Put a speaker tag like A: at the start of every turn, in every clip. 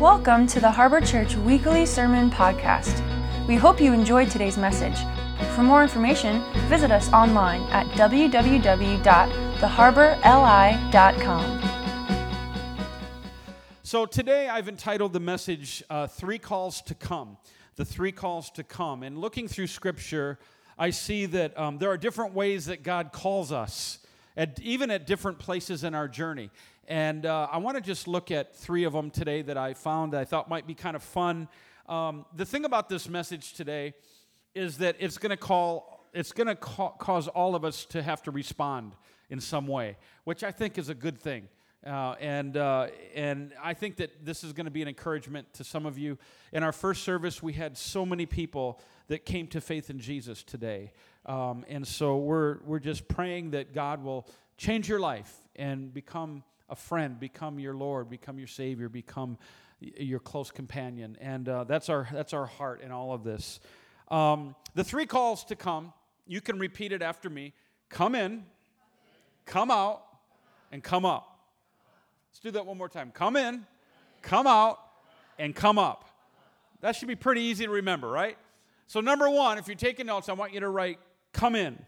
A: Welcome to the Harbor Church Weekly Sermon Podcast. We hope you enjoyed today's message. For more information, visit us online at www.theharborli.com.
B: So today I've entitled the message uh, Three Calls to Come. The Three Calls to Come. And looking through Scripture, I see that um, there are different ways that God calls us, at, even at different places in our journey. And uh, I want to just look at three of them today that I found that I thought might be kind of fun. Um, the thing about this message today is that it's going to call, it's going to ca- cause all of us to have to respond in some way, which I think is a good thing. Uh, and uh, and I think that this is going to be an encouragement to some of you. In our first service, we had so many people that came to faith in Jesus today, um, and so we're we're just praying that God will change your life and become a friend, become your Lord, become your Savior, become your close companion. And uh, that's, our, that's our heart in all of this. Um, the three calls to come, you can repeat it after me come in, come out, and come up. Let's do that one more time. Come in, come out, and come up. That should be pretty easy to remember, right? So, number one, if you're taking notes, I want you to write come in.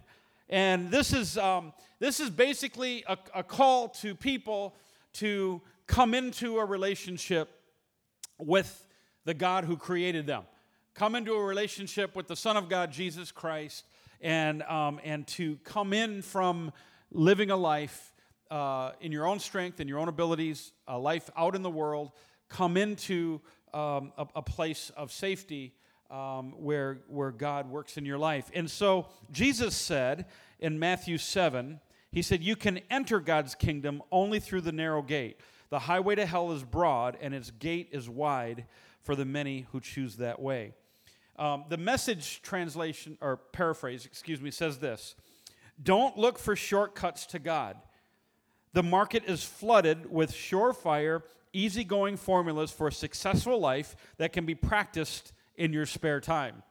B: And this is, um, this is basically a, a call to people to come into a relationship with the God who created them. Come into a relationship with the Son of God, Jesus Christ, and, um, and to come in from living a life uh, in your own strength and your own abilities, a life out in the world, come into um, a, a, place of safety um, where, where God works in your life. And so Jesus said in Matthew 7, he said, You can enter God's kingdom only through the narrow gate. The highway to hell is broad, and its gate is wide for the many who choose that way. Um, the message translation, or paraphrase, excuse me, says this Don't look for shortcuts to God. The market is flooded with surefire, easygoing formulas for a successful life that can be practiced in your spare time.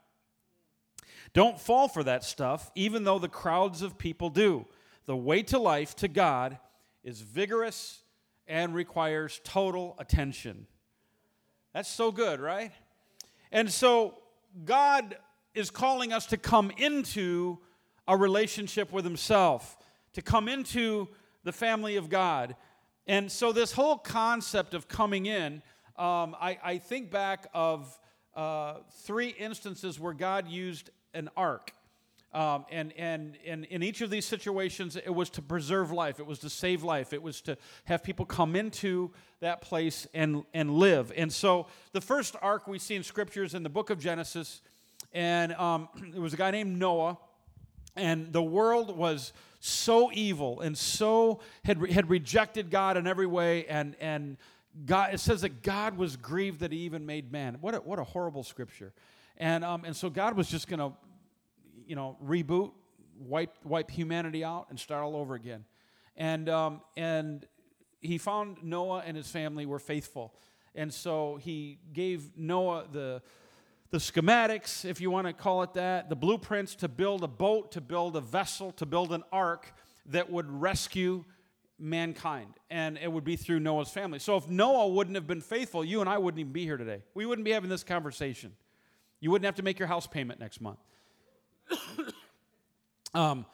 B: Don't fall for that stuff, even though the crowds of people do. The way to life, to God, is vigorous and requires total attention. That's so good, right? And so, God is calling us to come into a relationship with Himself, to come into the family of God. And so, this whole concept of coming in, um, I, I think back of uh, three instances where God used an ark. Um, and, and, and in each of these situations, it was to preserve life, it was to save life, it was to have people come into that place and, and live. And so the first ark we see in scriptures in the book of Genesis, and um, it was a guy named Noah, and the world was so evil and so had, had rejected God in every way, and, and God, it says that God was grieved that he even made man. What a, what a horrible scripture. And, um, and so God was just going to, you know, reboot, wipe, wipe humanity out, and start all over again. And, um, and he found Noah and his family were faithful. And so he gave Noah the, the schematics, if you want to call it that, the blueprints to build a boat, to build a vessel, to build an ark that would rescue mankind, and it would be through Noah's family. So if Noah wouldn't have been faithful, you and I wouldn't even be here today. We wouldn't be having this conversation. You wouldn't have to make your house payment next month. um,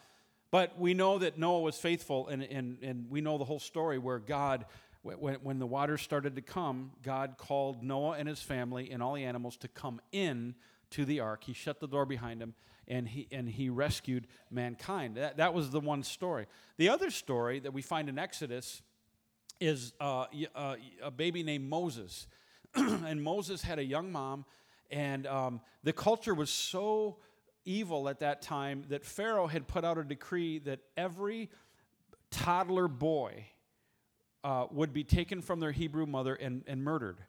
B: but we know that Noah was faithful, and, and, and we know the whole story where God, when, when the waters started to come, God called Noah and his family and all the animals to come in to the ark. He shut the door behind him and he, and he rescued mankind. That, that was the one story. The other story that we find in Exodus is uh, uh, a baby named Moses. and Moses had a young mom, and um, the culture was so evil at that time that Pharaoh had put out a decree that every toddler boy uh, would be taken from their Hebrew mother and, and murdered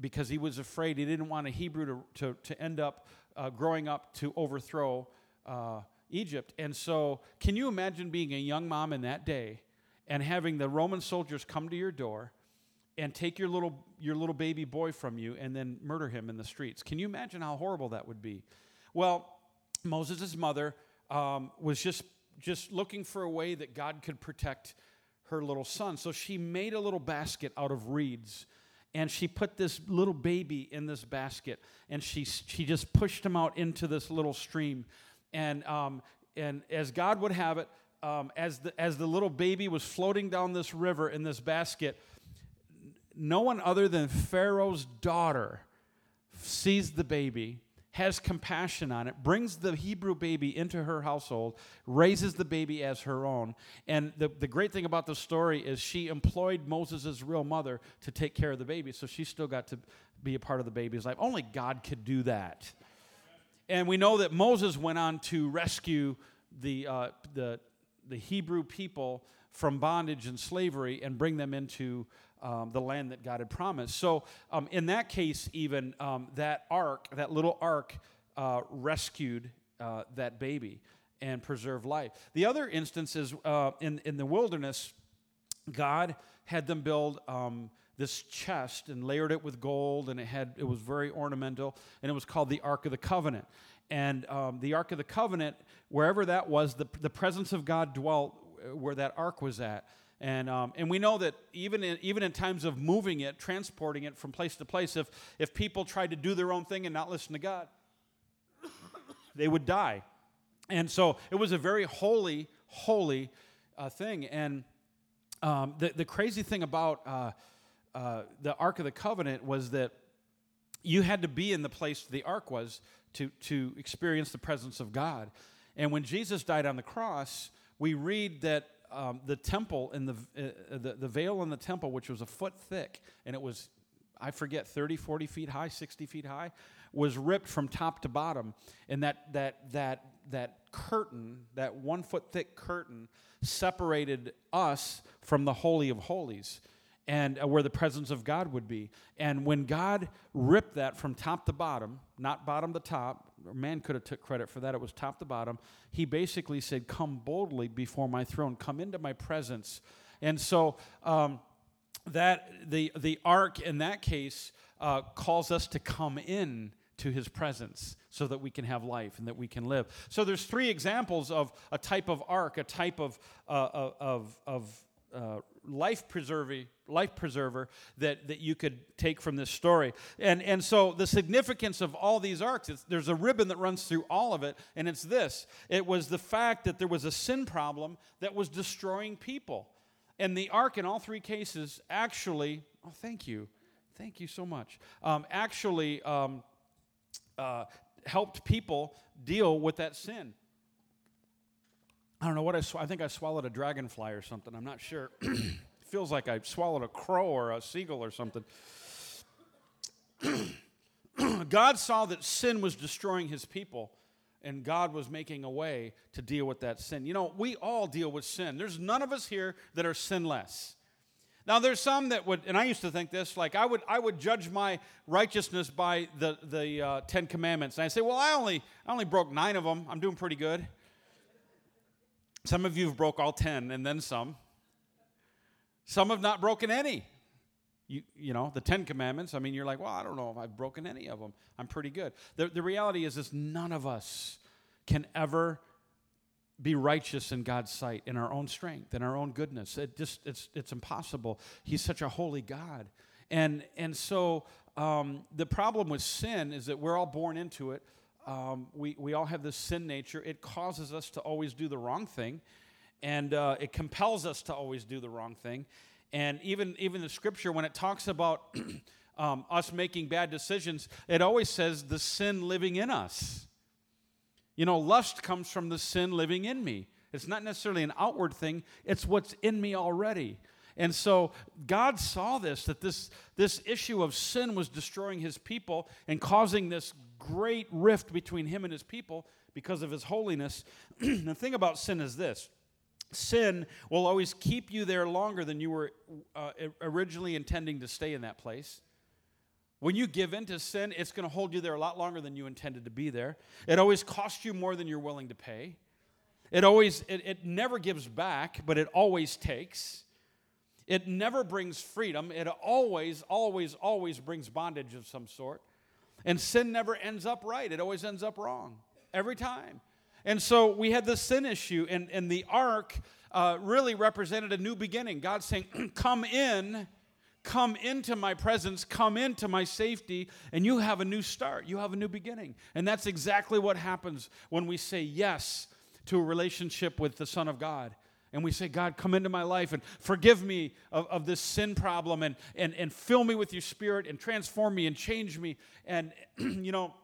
B: because he was afraid he didn't want a Hebrew to, to, to end up uh, growing up to overthrow uh, Egypt. And so, can you imagine being a young mom in that day and having the Roman soldiers come to your door and take your little, your little baby boy from you and then murder him in the streets? Can you imagine how horrible that would be? Well, Moses' mother um, was just, just looking for a way that God could protect her little son. So she made a little basket out of reeds and she put this little baby in this basket, and she, she just pushed him out into this little stream. And, um, and as God would have it, um, as, the, as the little baby was floating down this river in this basket, no one other than Pharaoh's daughter sees the baby, has compassion on it, brings the Hebrew baby into her household, raises the baby as her own. And the, the great thing about the story is she employed Moses' real mother to take care of the baby, so she still got to be a part of the baby's life. Only God could do that. And we know that Moses went on to rescue the, uh, the, the Hebrew people from bondage and slavery and bring them into um, the land that God had promised. So, um, in that case, even um, that ark, that little ark, uh, rescued uh, that baby and preserved life. The other instance is uh, in, in the wilderness, God had them build um, this chest and layered it with gold, and it, had, it was very ornamental, and it was called the Ark of the Covenant. And um, the Ark of the Covenant, wherever that was, the, the presence of God dwelt uh, where that ark was at. And, um, and we know that even in, even in times of moving it, transporting it from place to place, if, if people tried to do their own thing and not listen to God, they would die. And so it was a very holy, holy uh, thing. And um, the, the crazy thing about uh, uh, the Ark of the Covenant was that you had to be in the place the ark was to, to experience the presence of God. And when Jesus died on the cross, we read that um, the temple and the, uh, the, the veil in the temple, which was a foot thick, and it was, I forget, 30, 40 feet high, 60 feet high, was ripped from top to bottom. And that, that, that, that curtain, that one foot thick curtain, separated us from the Holy of Holies and uh, where the presence of God would be. And when God ripped that from top to bottom, not bottom to top, man could have took credit for that. It was top to bottom. He basically said, "Come boldly before my throne. Come into my presence." And so um, that the the ark in that case uh, calls us to come in to his presence so that we can have life and that we can live. So there's three examples of a type of ark, a type of uh, of of uh, life preserving life preserver that, that you could take from this story. And, and so the significance of all these arks, there's a ribbon that runs through all of it, and it's this it was the fact that there was a sin problem that was destroying people. And the ark, in all three cases, actually, oh, thank you. Thank you so much. Um, actually, um, uh, helped people deal with that sin. I don't know what I, sw- I think I swallowed a dragonfly or something. I'm not sure. feels like I swallowed a crow or a seagull or something. God saw that sin was destroying his people, and God was making a way to deal with that sin. You know, we all deal with sin. There's none of us here that are sinless. Now, there's some that would, and I used to think this, like I would, I would judge my righteousness by the the uh, Ten Commandments, and I say, well, I only, I only broke nine of them. I'm doing pretty good. Some of you have broke all ten, and then some. Some have not broken any. You, you know, the Ten Commandments, I mean, you're like, well, I don't know if I've broken any of them. I'm pretty good. The, the reality is, is none of us can ever be righteous in God's sight in our own strength, in our own goodness. It just, it's, it's impossible. He's such a holy God. And, and so um, the problem with sin is that we're all born into it. Um, we, we all have this sin nature. It causes us to always do the wrong thing and uh, it compels us to always do the wrong thing. And even even the scripture, when it talks about um, us making bad decisions, it always says the sin living in us. You know, lust comes from the sin living in me. It's not necessarily an outward thing; it's what's in me already. And so God saw this that this this issue of sin was destroying His people and causing this great rift between Him and His people because of His holiness. the thing about sin is this sin will always keep you there longer than you were uh, originally intending to stay in that place. When you give in to sin, it's going to hold you there a lot longer than you intended to be there. It always costs you more than you're willing to pay. It always, it, it never gives back, but it always takes. It never brings freedom. It always, always, always brings bondage of some sort. And sin never ends up right, it always ends up wrong. Every time. And so we had this sin issue, and, and the ark uh, really represented a new beginning. God saying, Come in, come into my presence, come into my safety, and you have a new start. You have a new beginning. And that's exactly what happens when we say yes to a relationship with the Son of God. And we say, God, come into my life and forgive me of, of this sin problem and, and, and fill me with your spirit and transform me and change me. And, you know,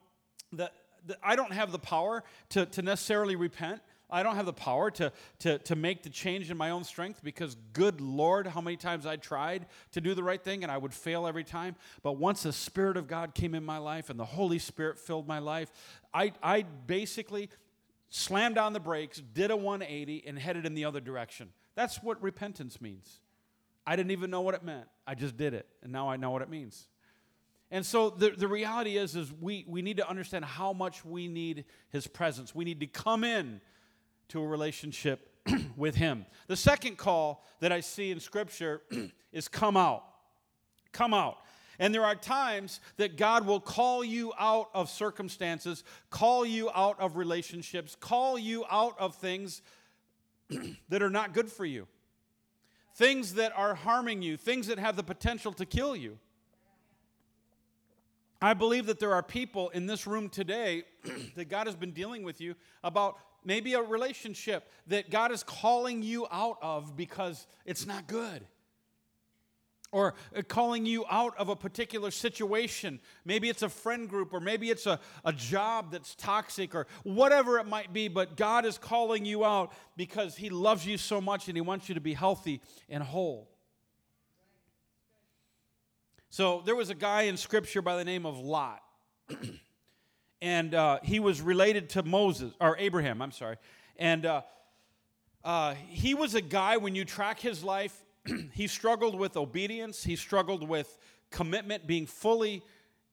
B: the, the, I don't have the power to, to necessarily repent. I don't have the power to, to, to make the change in my own strength because, good Lord, how many times I tried to do the right thing and I would fail every time. But once the Spirit of God came in my life and the Holy Spirit filled my life, I, I basically slammed on the brakes, did a 180, and headed in the other direction. That's what repentance means. I didn't even know what it meant. I just did it, and now I know what it means. And so the, the reality is, is we, we need to understand how much we need his presence. We need to come in to a relationship with Him. The second call that I see in Scripture is come out. Come out. And there are times that God will call you out of circumstances, call you out of relationships, call you out of things that are not good for you, things that are harming you, things that have the potential to kill you. I believe that there are people in this room today that God has been dealing with you about maybe a relationship that God is calling you out of because it's not good. Or uh, calling you out of a particular situation. Maybe it's a friend group, or maybe it's a, a job that's toxic, or whatever it might be, but God is calling you out because He loves you so much and He wants you to be healthy and whole. So there was a guy in Scripture by the name of Lot. and uh, he was related to Moses, or Abraham, I'm sorry. And uh, uh, he was a guy, when you track his life, he struggled with obedience, he struggled with commitment, being fully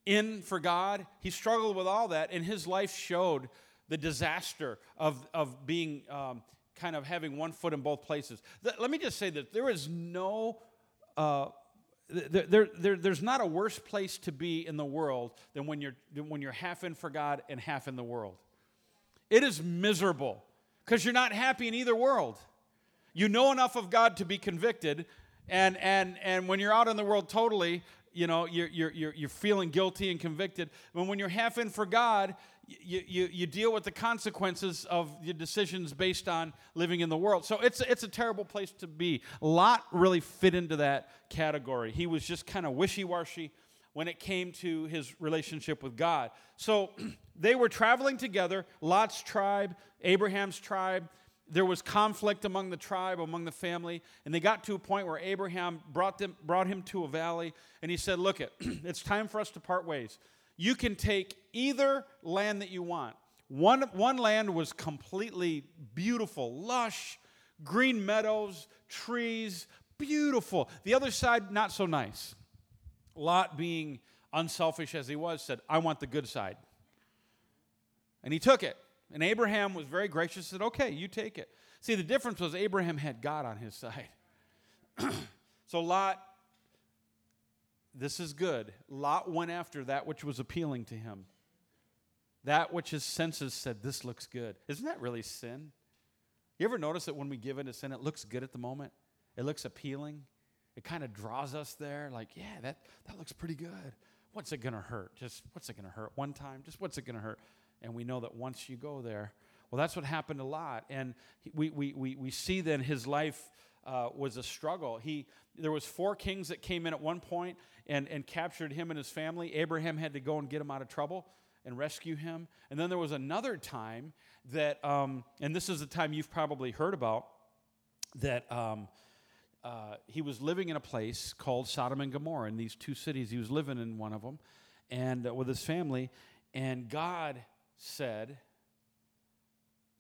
B: in for God. He struggled with all that, and his life showed the disaster of, of being um, kind of having one foot in both places. Let me just say that there is no uh, there, there, there's not a worse place to be in the world than when you're, when you're half in for God and half in the world. It is miserable because you're not happy in either world. You know enough of God to be convicted, and, and, and when you're out in the world totally, you know, you're, you're, you're, you're feeling guilty and convicted. But when you're half in for God, you, you, you deal with the consequences of your decisions based on living in the world. So it's, it's a terrible place to be. Lot really fit into that category. He was just kind of wishy washy when it came to his relationship with God. So they were traveling together, Lot's tribe, Abraham's tribe. There was conflict among the tribe, among the family, and they got to a point where Abraham brought, them, brought him to a valley, and he said, Look, it, it's time for us to part ways you can take either land that you want. One, one land was completely beautiful, lush, green meadows, trees, beautiful. The other side, not so nice. Lot, being unselfish as he was, said, I want the good side. And he took it. And Abraham was very gracious, and said, Okay, you take it. See, the difference was Abraham had God on his side. so Lot this is good. Lot went after that which was appealing to him. That which his senses said, This looks good. Isn't that really sin? You ever notice that when we give into sin, it looks good at the moment? It looks appealing. It kind of draws us there, like, yeah, that, that looks pretty good. What's it going to hurt? Just what's it going to hurt? One time? Just what's it going to hurt? And we know that once you go there, well, that's what happened a lot. And we, we, we, we see then his life uh, was a struggle. He, there was four kings that came in at one point and, and captured him and his family. Abraham had to go and get him out of trouble and rescue him. And then there was another time that, um, and this is the time you've probably heard about, that um, uh, he was living in a place called Sodom and Gomorrah in these two cities. He was living in one of them and uh, with his family. And God said,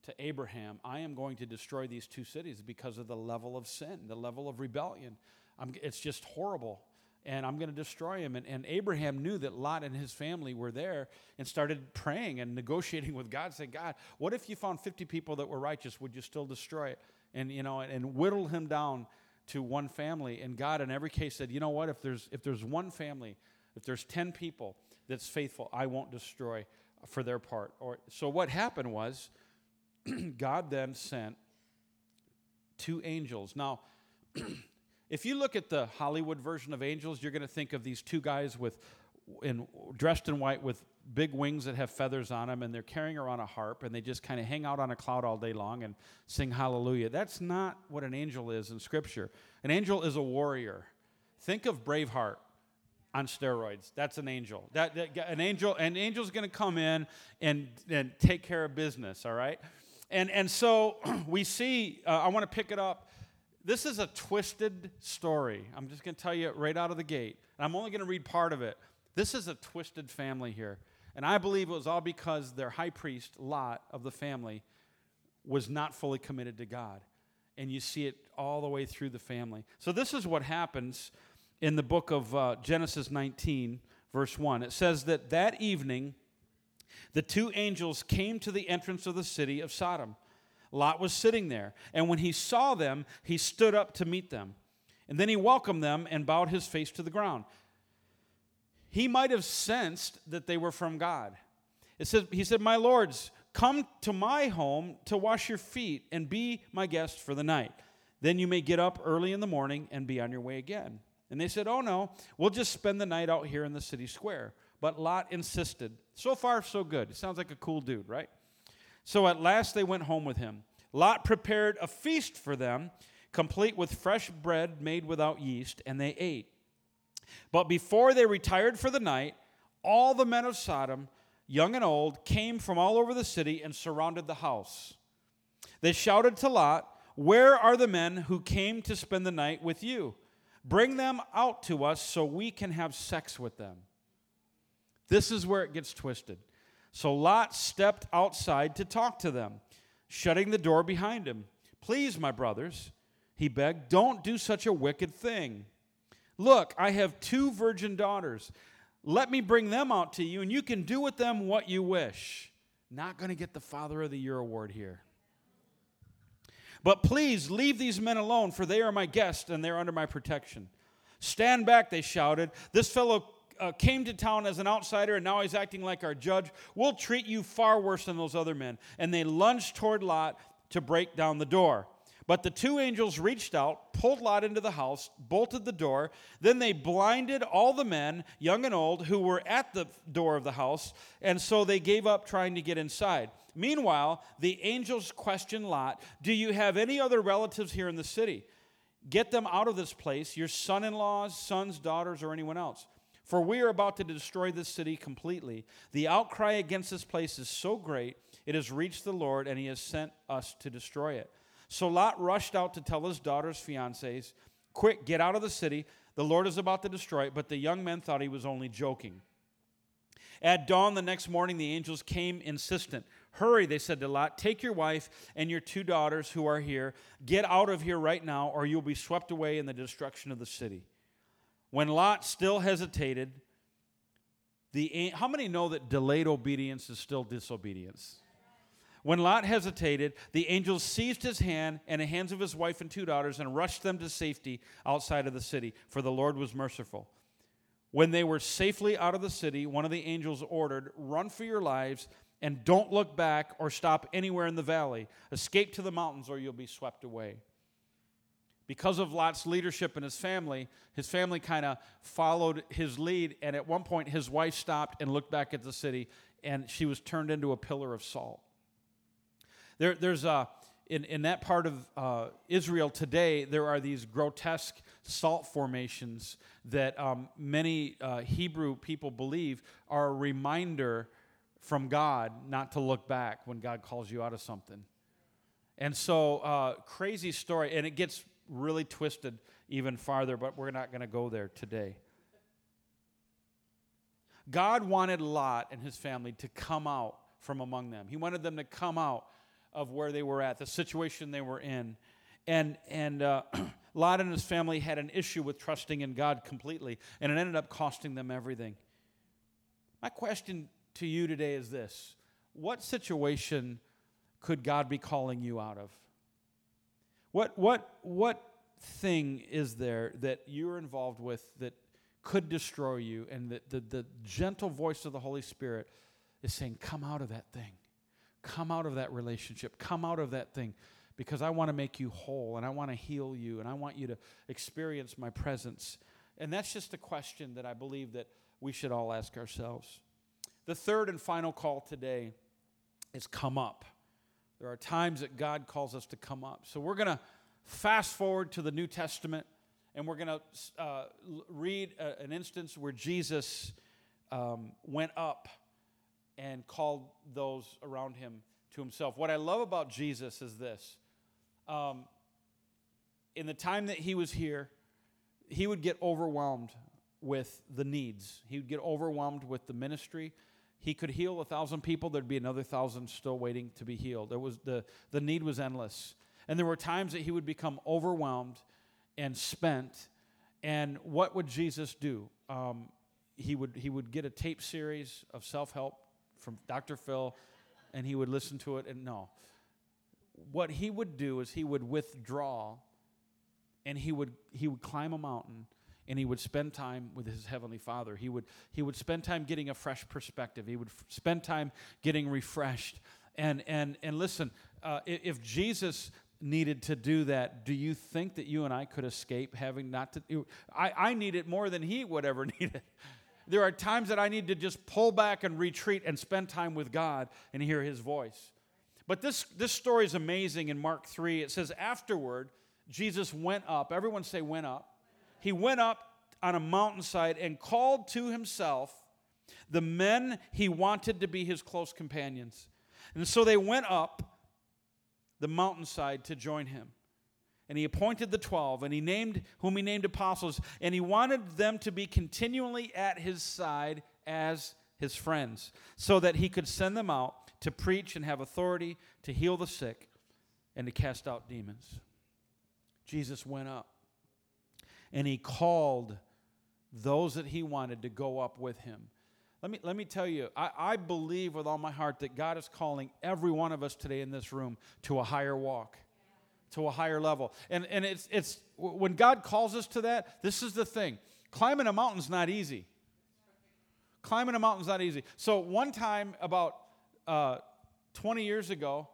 B: to Abraham, I am going to destroy these two cities because of the level of sin, the level of rebellion. I'm, it's just horrible. And I'm going to destroy him. And, and Abraham knew that Lot and his family were there and started praying and negotiating with God, saying, God, what if you found 50 people that were righteous? Would you still destroy it? And, you know, and, and whittle him down to one family. And God, in every case, said, you know what? If there's, if there's one family, if there's 10 people that's faithful, I won't destroy for their part. Or, so what happened was, God then sent two angels. Now, If you look at the Hollywood version of angels, you're going to think of these two guys with in dressed in white with big wings that have feathers on them and they're carrying around a harp and they just kind of hang out on a cloud all day long and sing hallelujah. That's not what an angel is in scripture. An angel is a warrior. Think of Braveheart on steroids. That's an angel. That, that an angel an angel's going to come in and and take care of business, all right? And and so we see uh, I want to pick it up. This is a twisted story. I'm just going to tell you right out of the gate. And I'm only going to read part of it. This is a twisted family here. And I believe it was all because their high priest, Lot, of the family, was not fully committed to God. And you see it all the way through the family. So, this is what happens in the book of uh, Genesis 19, verse 1. It says that that evening, the two angels came to the entrance of the city of Sodom. Lot was sitting there, and when he saw them, he stood up to meet them. And then he welcomed them and bowed his face to the ground he might have sensed that they were from God. It says, he said, My lords, come to my home to wash your feet and be my guest for the night. Then you may get up early in the morning and be on your way again. And they said, Oh no, we'll just spend the night out here in the city square. But Lot insisted. So far, so good. It sounds like a cool dude, right? So at last they went home with him. Lot prepared a feast for them, complete with fresh bread made without yeast, and they ate. But before they retired for the night, all the men of Sodom, young and old, came from all over the city and surrounded the house. They shouted to Lot, Where are the men who came to spend the night with you? Bring them out to us so we can have sex with them. This is where it gets twisted. So Lot stepped outside to talk to them, shutting the door behind him. Please, my brothers, he begged, don't do such a wicked thing. Look, I have two virgin daughters. Let me bring them out to you, and you can do with them what you wish. Not going to get the Father of the Year award here. But please leave these men alone, for they are my guests and they're under my protection. Stand back, they shouted. This fellow uh, came to town as an outsider and now he's acting like our judge. We'll treat you far worse than those other men. And they lunged toward Lot to break down the door. But the two angels reached out, pulled Lot into the house, bolted the door. Then they blinded all the men, young and old, who were at the door of the house, and so they gave up trying to get inside. Meanwhile, the angels question Lot Do you have any other relatives here in the city? Get them out of this place, your son in laws, sons, daughters, or anyone else. For we are about to destroy this city completely. The outcry against this place is so great, it has reached the Lord, and he has sent us to destroy it. So Lot rushed out to tell his daughter's fiancés, Quick, get out of the city. The Lord is about to destroy it. But the young men thought he was only joking. At dawn the next morning, the angels came insistent. Hurry, they said to Lot, take your wife and your two daughters who are here. Get out of here right now, or you'll be swept away in the destruction of the city. When Lot still hesitated, the, how many know that delayed obedience is still disobedience? When Lot hesitated, the angels seized his hand and the hands of his wife and two daughters and rushed them to safety outside of the city, for the Lord was merciful. When they were safely out of the city, one of the angels ordered, Run for your lives and don't look back or stop anywhere in the valley. Escape to the mountains or you'll be swept away. Because of Lot's leadership and his family, his family kind of followed his lead. And at one point, his wife stopped and looked back at the city, and she was turned into a pillar of salt. There, there's a, in, in that part of uh, Israel today, there are these grotesque salt formations that um, many uh, Hebrew people believe are a reminder from God not to look back when God calls you out of something. And so, uh, crazy story, and it gets really twisted even farther, but we're not going to go there today. God wanted Lot and his family to come out from among them. He wanted them to come out of where they were at, the situation they were in. And, and uh, Lot and his family had an issue with trusting in God completely, and it ended up costing them everything. My question to you today is this What situation could God be calling you out of? What, what, what thing is there that you're involved with that could destroy you, and that the, the gentle voice of the Holy Spirit is saying, Come out of that thing? Come out of that relationship. Come out of that thing because I want to make you whole and I want to heal you and I want you to experience my presence. And that's just a question that I believe that we should all ask ourselves. The third and final call today is come up. There are times that God calls us to come up. So we're going to fast forward to the New Testament and we're going to uh, read a, an instance where Jesus um, went up and called those around him to himself. What I love about Jesus is this. Um, in the time that he was here, he would get overwhelmed with the needs. He would get overwhelmed with the ministry. He could heal a thousand people, there'd be another thousand still waiting to be healed. There was the, the need was endless. And there were times that he would become overwhelmed and spent. And what would Jesus do? Um, he, would, he would get a tape series of self help from Dr. Phil, and he would listen to it. And no. What he would do is he would withdraw and he would, he would climb a mountain and he would spend time with his heavenly father he would he would spend time getting a fresh perspective he would f- spend time getting refreshed and and and listen uh, if jesus needed to do that do you think that you and i could escape having not to i, I need it more than he would ever need it there are times that i need to just pull back and retreat and spend time with god and hear his voice but this this story is amazing in mark 3 it says afterward jesus went up everyone say went up he went up on a mountainside and called to himself the men he wanted to be his close companions. And so they went up the mountainside to join him. And he appointed the 12 and he named whom he named apostles and he wanted them to be continually at his side as his friends so that he could send them out to preach and have authority to heal the sick and to cast out demons. Jesus went up and he called those that he wanted to go up with him. Let me, let me tell you, I, I believe with all my heart that God is calling every one of us today in this room to a higher walk, to a higher level. And, and it's, it's when God calls us to that, this is the thing climbing a mountain's not easy. Climbing a mountain's not easy. So, one time about uh, 20 years ago,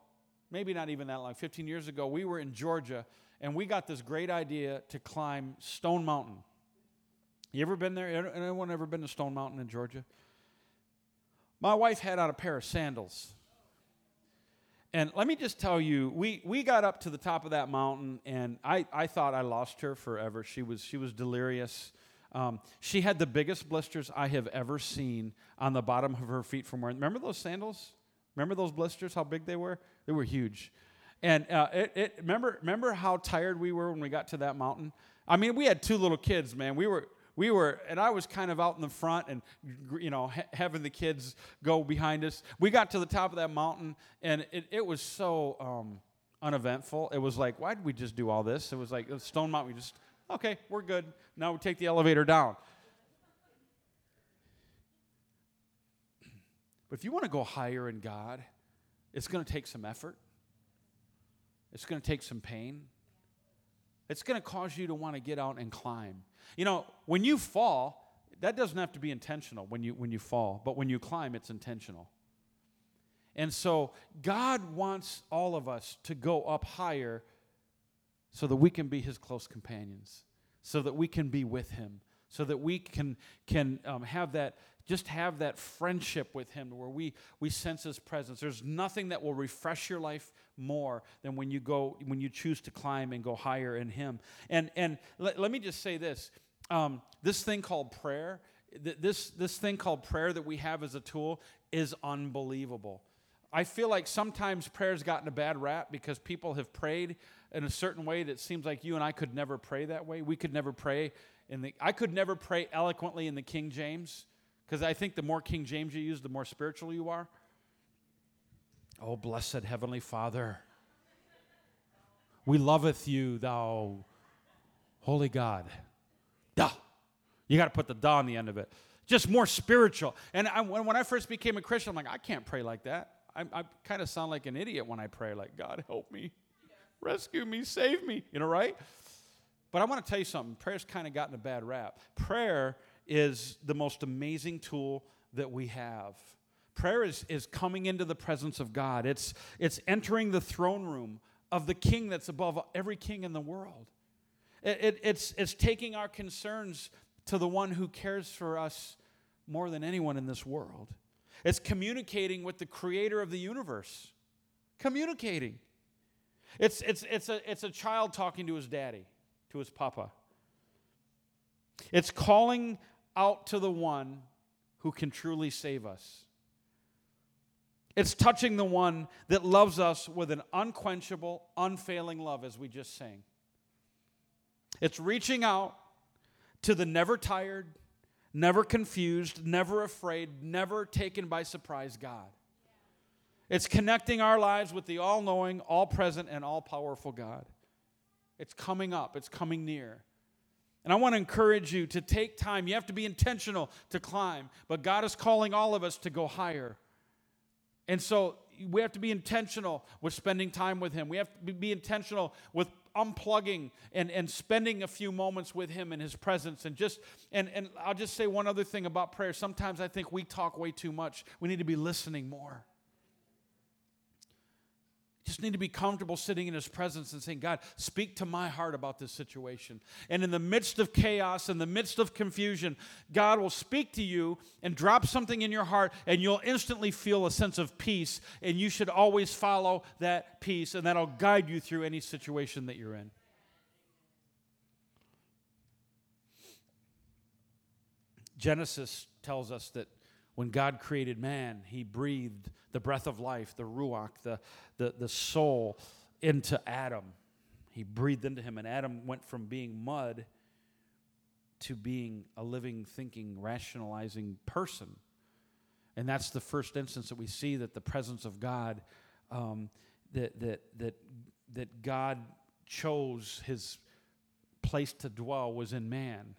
B: maybe not even that long, 15 years ago, we were in Georgia and we got this great idea to climb Stone Mountain. You ever been there? Anyone ever been to Stone Mountain in Georgia? My wife had on a pair of sandals. And let me just tell you, we, we got up to the top of that mountain, and I, I thought I lost her forever. She was, she was delirious. Um, she had the biggest blisters I have ever seen on the bottom of her feet from wearing. Remember those sandals? Remember those blisters? How big they were? They were huge. And uh, it, it, remember, remember how tired we were when we got to that mountain? I mean, we had two little kids, man. We were, we were, and I was kind of out in the front and, you know, ha- having the kids go behind us. We got to the top of that mountain, and it, it was so um, uneventful. It was like, why did we just do all this? It was like Stone Mountain, we just, okay, we're good. Now we take the elevator down. But if you want to go higher in God, it's going to take some effort. It's going to take some pain. It's going to cause you to want to get out and climb. You know, when you fall, that doesn't have to be intentional when you when you fall, but when you climb it's intentional. And so God wants all of us to go up higher so that we can be his close companions, so that we can be with him, so that we can can um, have that just have that friendship with him where we, we sense his presence. There's nothing that will refresh your life more than when you go, when you choose to climb and go higher in him. And, and let, let me just say this um, this thing called prayer, th- this, this thing called prayer that we have as a tool is unbelievable. I feel like sometimes prayer's gotten a bad rap because people have prayed in a certain way that seems like you and I could never pray that way. We could never pray in the I could never pray eloquently in the King James because I think the more King James you use, the more spiritual you are. Oh, blessed Heavenly Father, we loveth you, thou holy God. Duh. You got to put the da on the end of it. Just more spiritual. And I, when, I first became a Christian, I'm like, I can't pray like that. I, I kind of sound like an idiot when I pray, like, God, help me, rescue me, save me, you know, right? But I want to tell you something. Prayer's kind of gotten a bad rap. Prayer is the most amazing tool that we have. Prayer is, is coming into the presence of God, it's, it's entering the throne room of the king that's above every king in the world. It, it, it's, it's taking our concerns to the one who cares for us more than anyone in this world. It's communicating with the creator of the universe. Communicating. It's, it's, it's, a, it's a child talking to his daddy, to his papa. It's calling out to the one who can truly save us. It's touching the one that loves us with an unquenchable, unfailing love, as we just sang. It's reaching out to the never tired, never confused, never afraid, never taken by surprise God. It's connecting our lives with the all knowing, all present, and all powerful God. It's coming up, it's coming near. And I want to encourage you to take time. You have to be intentional to climb, but God is calling all of us to go higher. And so we have to be intentional with spending time with Him. We have to be intentional with unplugging and, and spending a few moments with him in his presence and just and, and i'll just say one other thing about prayer sometimes i think we talk way too much we need to be listening more just need to be comfortable sitting in his presence and saying, God, speak to my heart about this situation. And in the midst of chaos, in the midst of confusion, God will speak to you and drop something in your heart, and you'll instantly feel a sense of peace. And you should always follow that peace, and that'll guide you through any situation that you're in. Genesis tells us that when God created man, he breathed the breath of life, the ruach, the, the, the soul into Adam. He breathed into him, and Adam went from being mud to being a living, thinking, rationalizing person. And that's the first instance that we see that the presence of God, um, that, that, that, that God chose his place to dwell was in man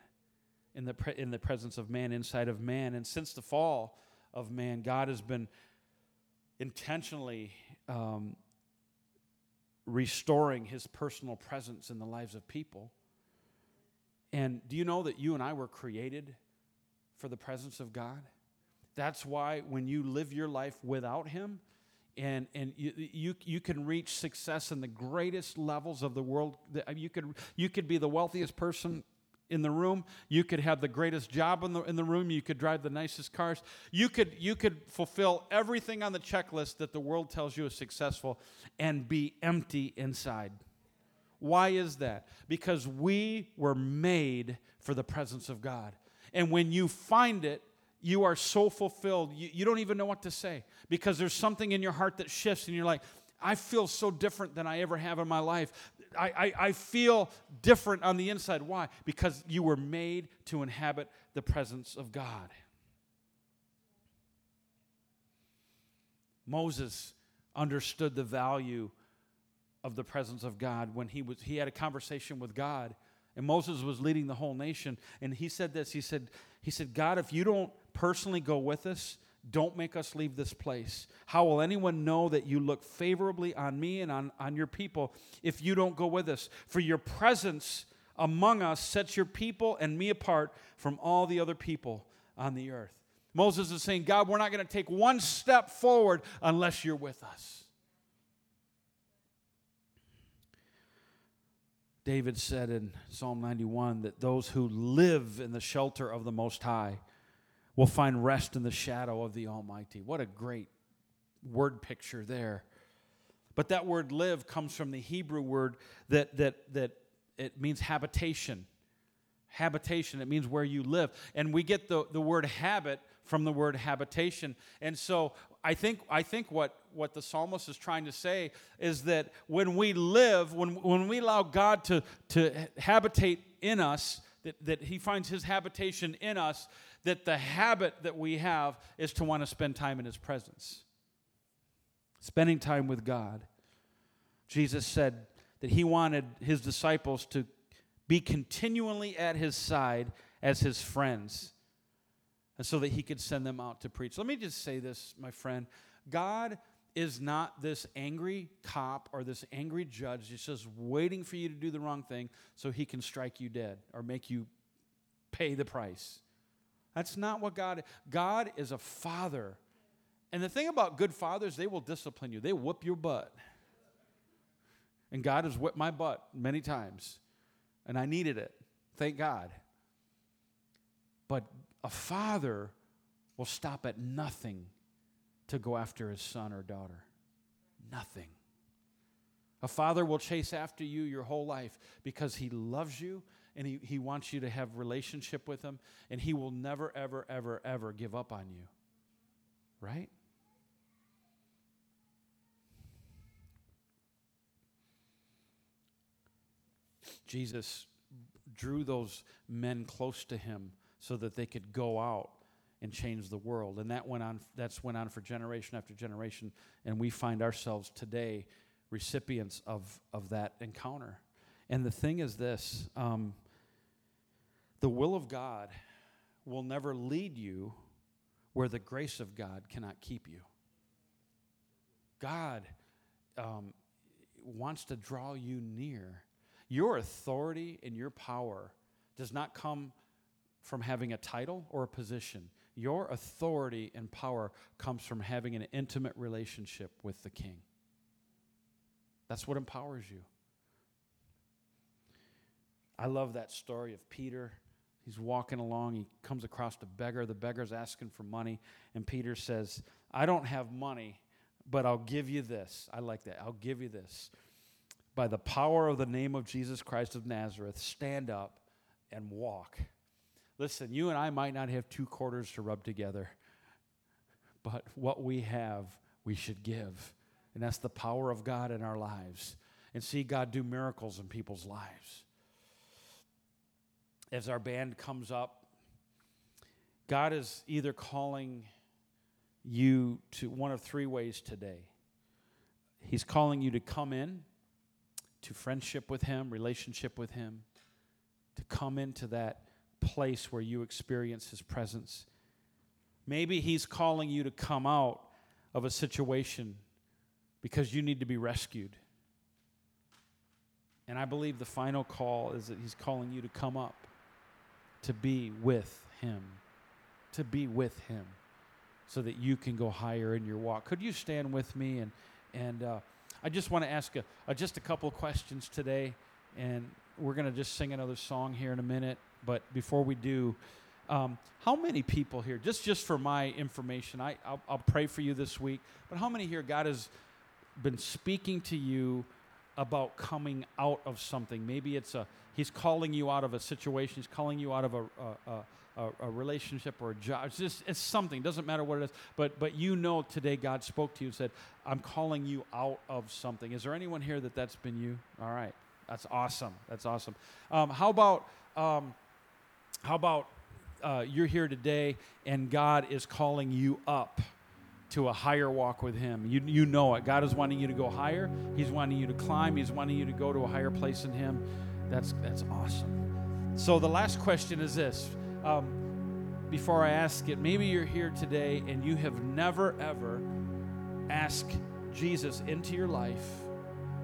B: in the, pre- in the presence of man, inside of man. And since the fall of man, God has been intentionally um, restoring his personal presence in the lives of people. And do you know that you and I were created for the presence of God? That's why when you live your life without him, and, and you, you, you can reach success in the greatest levels of the world. You could, you could be the wealthiest person in the room. You could have the greatest job in the, in the room. You could drive the nicest cars. You could, you could fulfill everything on the checklist that the world tells you is successful and be empty inside. Why is that? Because we were made for the presence of God. And when you find it, you are so fulfilled, you, you don't even know what to say because there's something in your heart that shifts, and you're like, I feel so different than I ever have in my life. I, I, I, feel different on the inside. Why? Because you were made to inhabit the presence of God. Moses understood the value of the presence of God when he was he had a conversation with God and Moses was leading the whole nation and he said this he said he said God if you don't personally go with us don't make us leave this place. How will anyone know that you look favorably on me and on, on your people if you don't go with us? For your presence among us sets your people and me apart from all the other people on the earth. Moses is saying, God, we're not going to take one step forward unless you're with us. David said in Psalm 91 that those who live in the shelter of the Most High will find rest in the shadow of the Almighty. What a great word picture there. But that word live comes from the Hebrew word that, that, that it means habitation. Habitation, it means where you live. And we get the, the word habit from the word habitation. And so I think, I think what, what the psalmist is trying to say is that when we live, when, when we allow God to, to habitate in us, that, that he finds his habitation in us, that the habit that we have is to want to spend time in His presence. Spending time with God. Jesus said that He wanted His disciples to be continually at His side as His friends, and so that He could send them out to preach. Let me just say this, my friend. God is not this angry cop or this angry judge He's just waiting for you to do the wrong thing so he can strike you dead or make you pay the price. That's not what God God is a father. And the thing about good fathers, they will discipline you. They whoop your butt. And God has whipped my butt many times, and I needed it. Thank God. But a father will stop at nothing to go after his son or daughter. Nothing. A father will chase after you your whole life because he loves you and he, he wants you to have relationship with him and he will never ever ever ever give up on you right jesus drew those men close to him so that they could go out and change the world and that went on that's went on for generation after generation and we find ourselves today recipients of, of that encounter and the thing is this um, the will of God will never lead you where the grace of God cannot keep you. God um, wants to draw you near. Your authority and your power does not come from having a title or a position. Your authority and power comes from having an intimate relationship with the King. That's what empowers you. I love that story of Peter He's walking along. He comes across a beggar. The beggar's asking for money. And Peter says, I don't have money, but I'll give you this. I like that. I'll give you this. By the power of the name of Jesus Christ of Nazareth, stand up and walk. Listen, you and I might not have two quarters to rub together, but what we have, we should give. And that's the power of God in our lives. And see God do miracles in people's lives as our band comes up, God is either calling you to one of three ways today. He's calling you to come in to friendship with Him, relationship with Him, to come into that place where you experience His presence. Maybe He's calling you to come out of a situation because you need to be rescued. And I believe the final call is that He's calling you to come up to be with Him, to be with Him, so that you can go higher in your walk. Could you stand with me? And, and uh, I just want to ask a, a, just a couple questions today, and we're going to just sing another song here in a minute. But before we do, um, how many people here, just, just for my information, I, I'll, I'll pray for you this week, but how many here God has been speaking to you about coming out of something. Maybe it's a he's calling you out of a situation. He's calling you out of a a, a, a relationship or a job. It's just it's something. Doesn't matter what it is. But but you know today God spoke to you and said, "I'm calling you out of something." Is there anyone here that that's been you? All right, that's awesome. That's awesome. Um, how about um, how about uh, you're here today and God is calling you up? to a higher walk with Him. You, you know it. God is wanting you to go higher. He's wanting you to climb. He's wanting you to go to a higher place in Him. That's, that's awesome. So, the last question is this. Um, before I ask it, maybe you're here today and you have never, ever asked Jesus into your life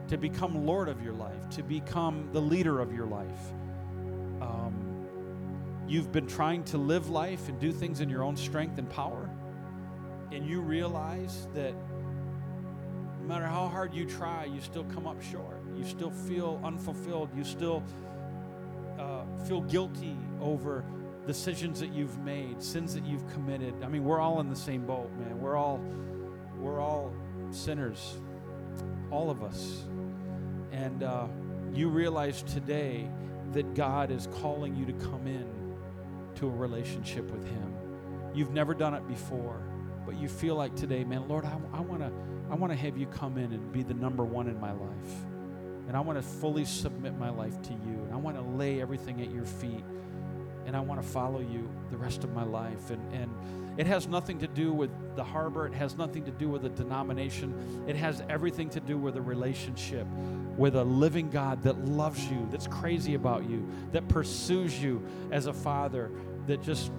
B: to become Lord of your life, to become the leader of your life. You've been trying to live life and do things in your own strength and power and you realize that no matter how hard you try, you still come up short. You still feel unfulfilled. You still uh, feel guilty over decisions that you've made, sins that you've committed. I mean, we're all in the same boat, man. We're all we're all sinners, all of us. And uh, you realize today that God is calling you to come in to a relationship with Him. You've never done it before but you feel like today, man, Lord, I, I want to I wanna have you come in and be the number one in my life. And I want to fully submit my life to you. And I want to lay everything at your feet. And I want to follow you the rest of my life. And, and it has nothing to do with the harbor, it has nothing to do with a denomination. It has everything to do with a relationship with a living God that loves you, that's crazy about you, that pursues you as a father, that just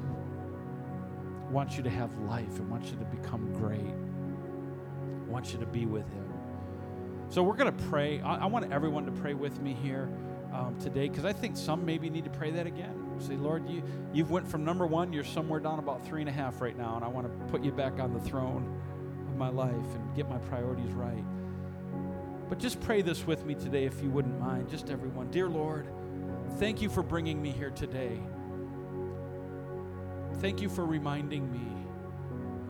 B: wants you to have life and wants you to become great, wants you to be with Him. So we're going to pray. I, I, want everyone to pray with me here um, today because I think some maybe need to pray that again. Say, Lord, you you've went from number one, you're somewhere down about three and a half right now, and I want to put you back on the throne of my life and get my priorities right. But just pray this with me today, if you wouldn't mind, just everyone. Dear Lord, thank you for bringing me here today. Thank you for reminding me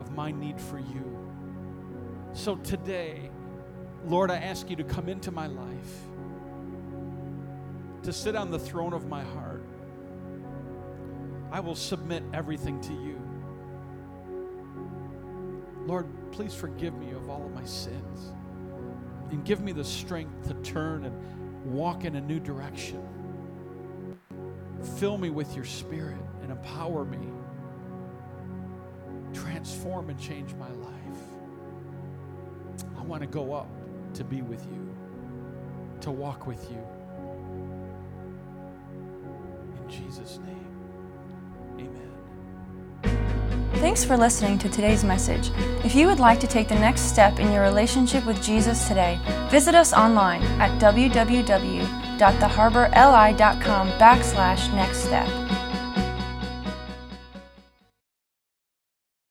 B: of my need for you. So today, Lord, I ask you to come into my life, to sit on the throne of my heart. I will submit everything to you. Lord, please forgive me of all of my sins and give me the strength to turn and walk in a new direction. Fill me with your spirit and empower me. Transform and change my life. I want to go up to be with you, to walk with you. In Jesus' name, amen.
A: Thanks for listening to today's message. If you would like to take the next step in your relationship with Jesus today, visit us online at www.theharborli.com backslash next step.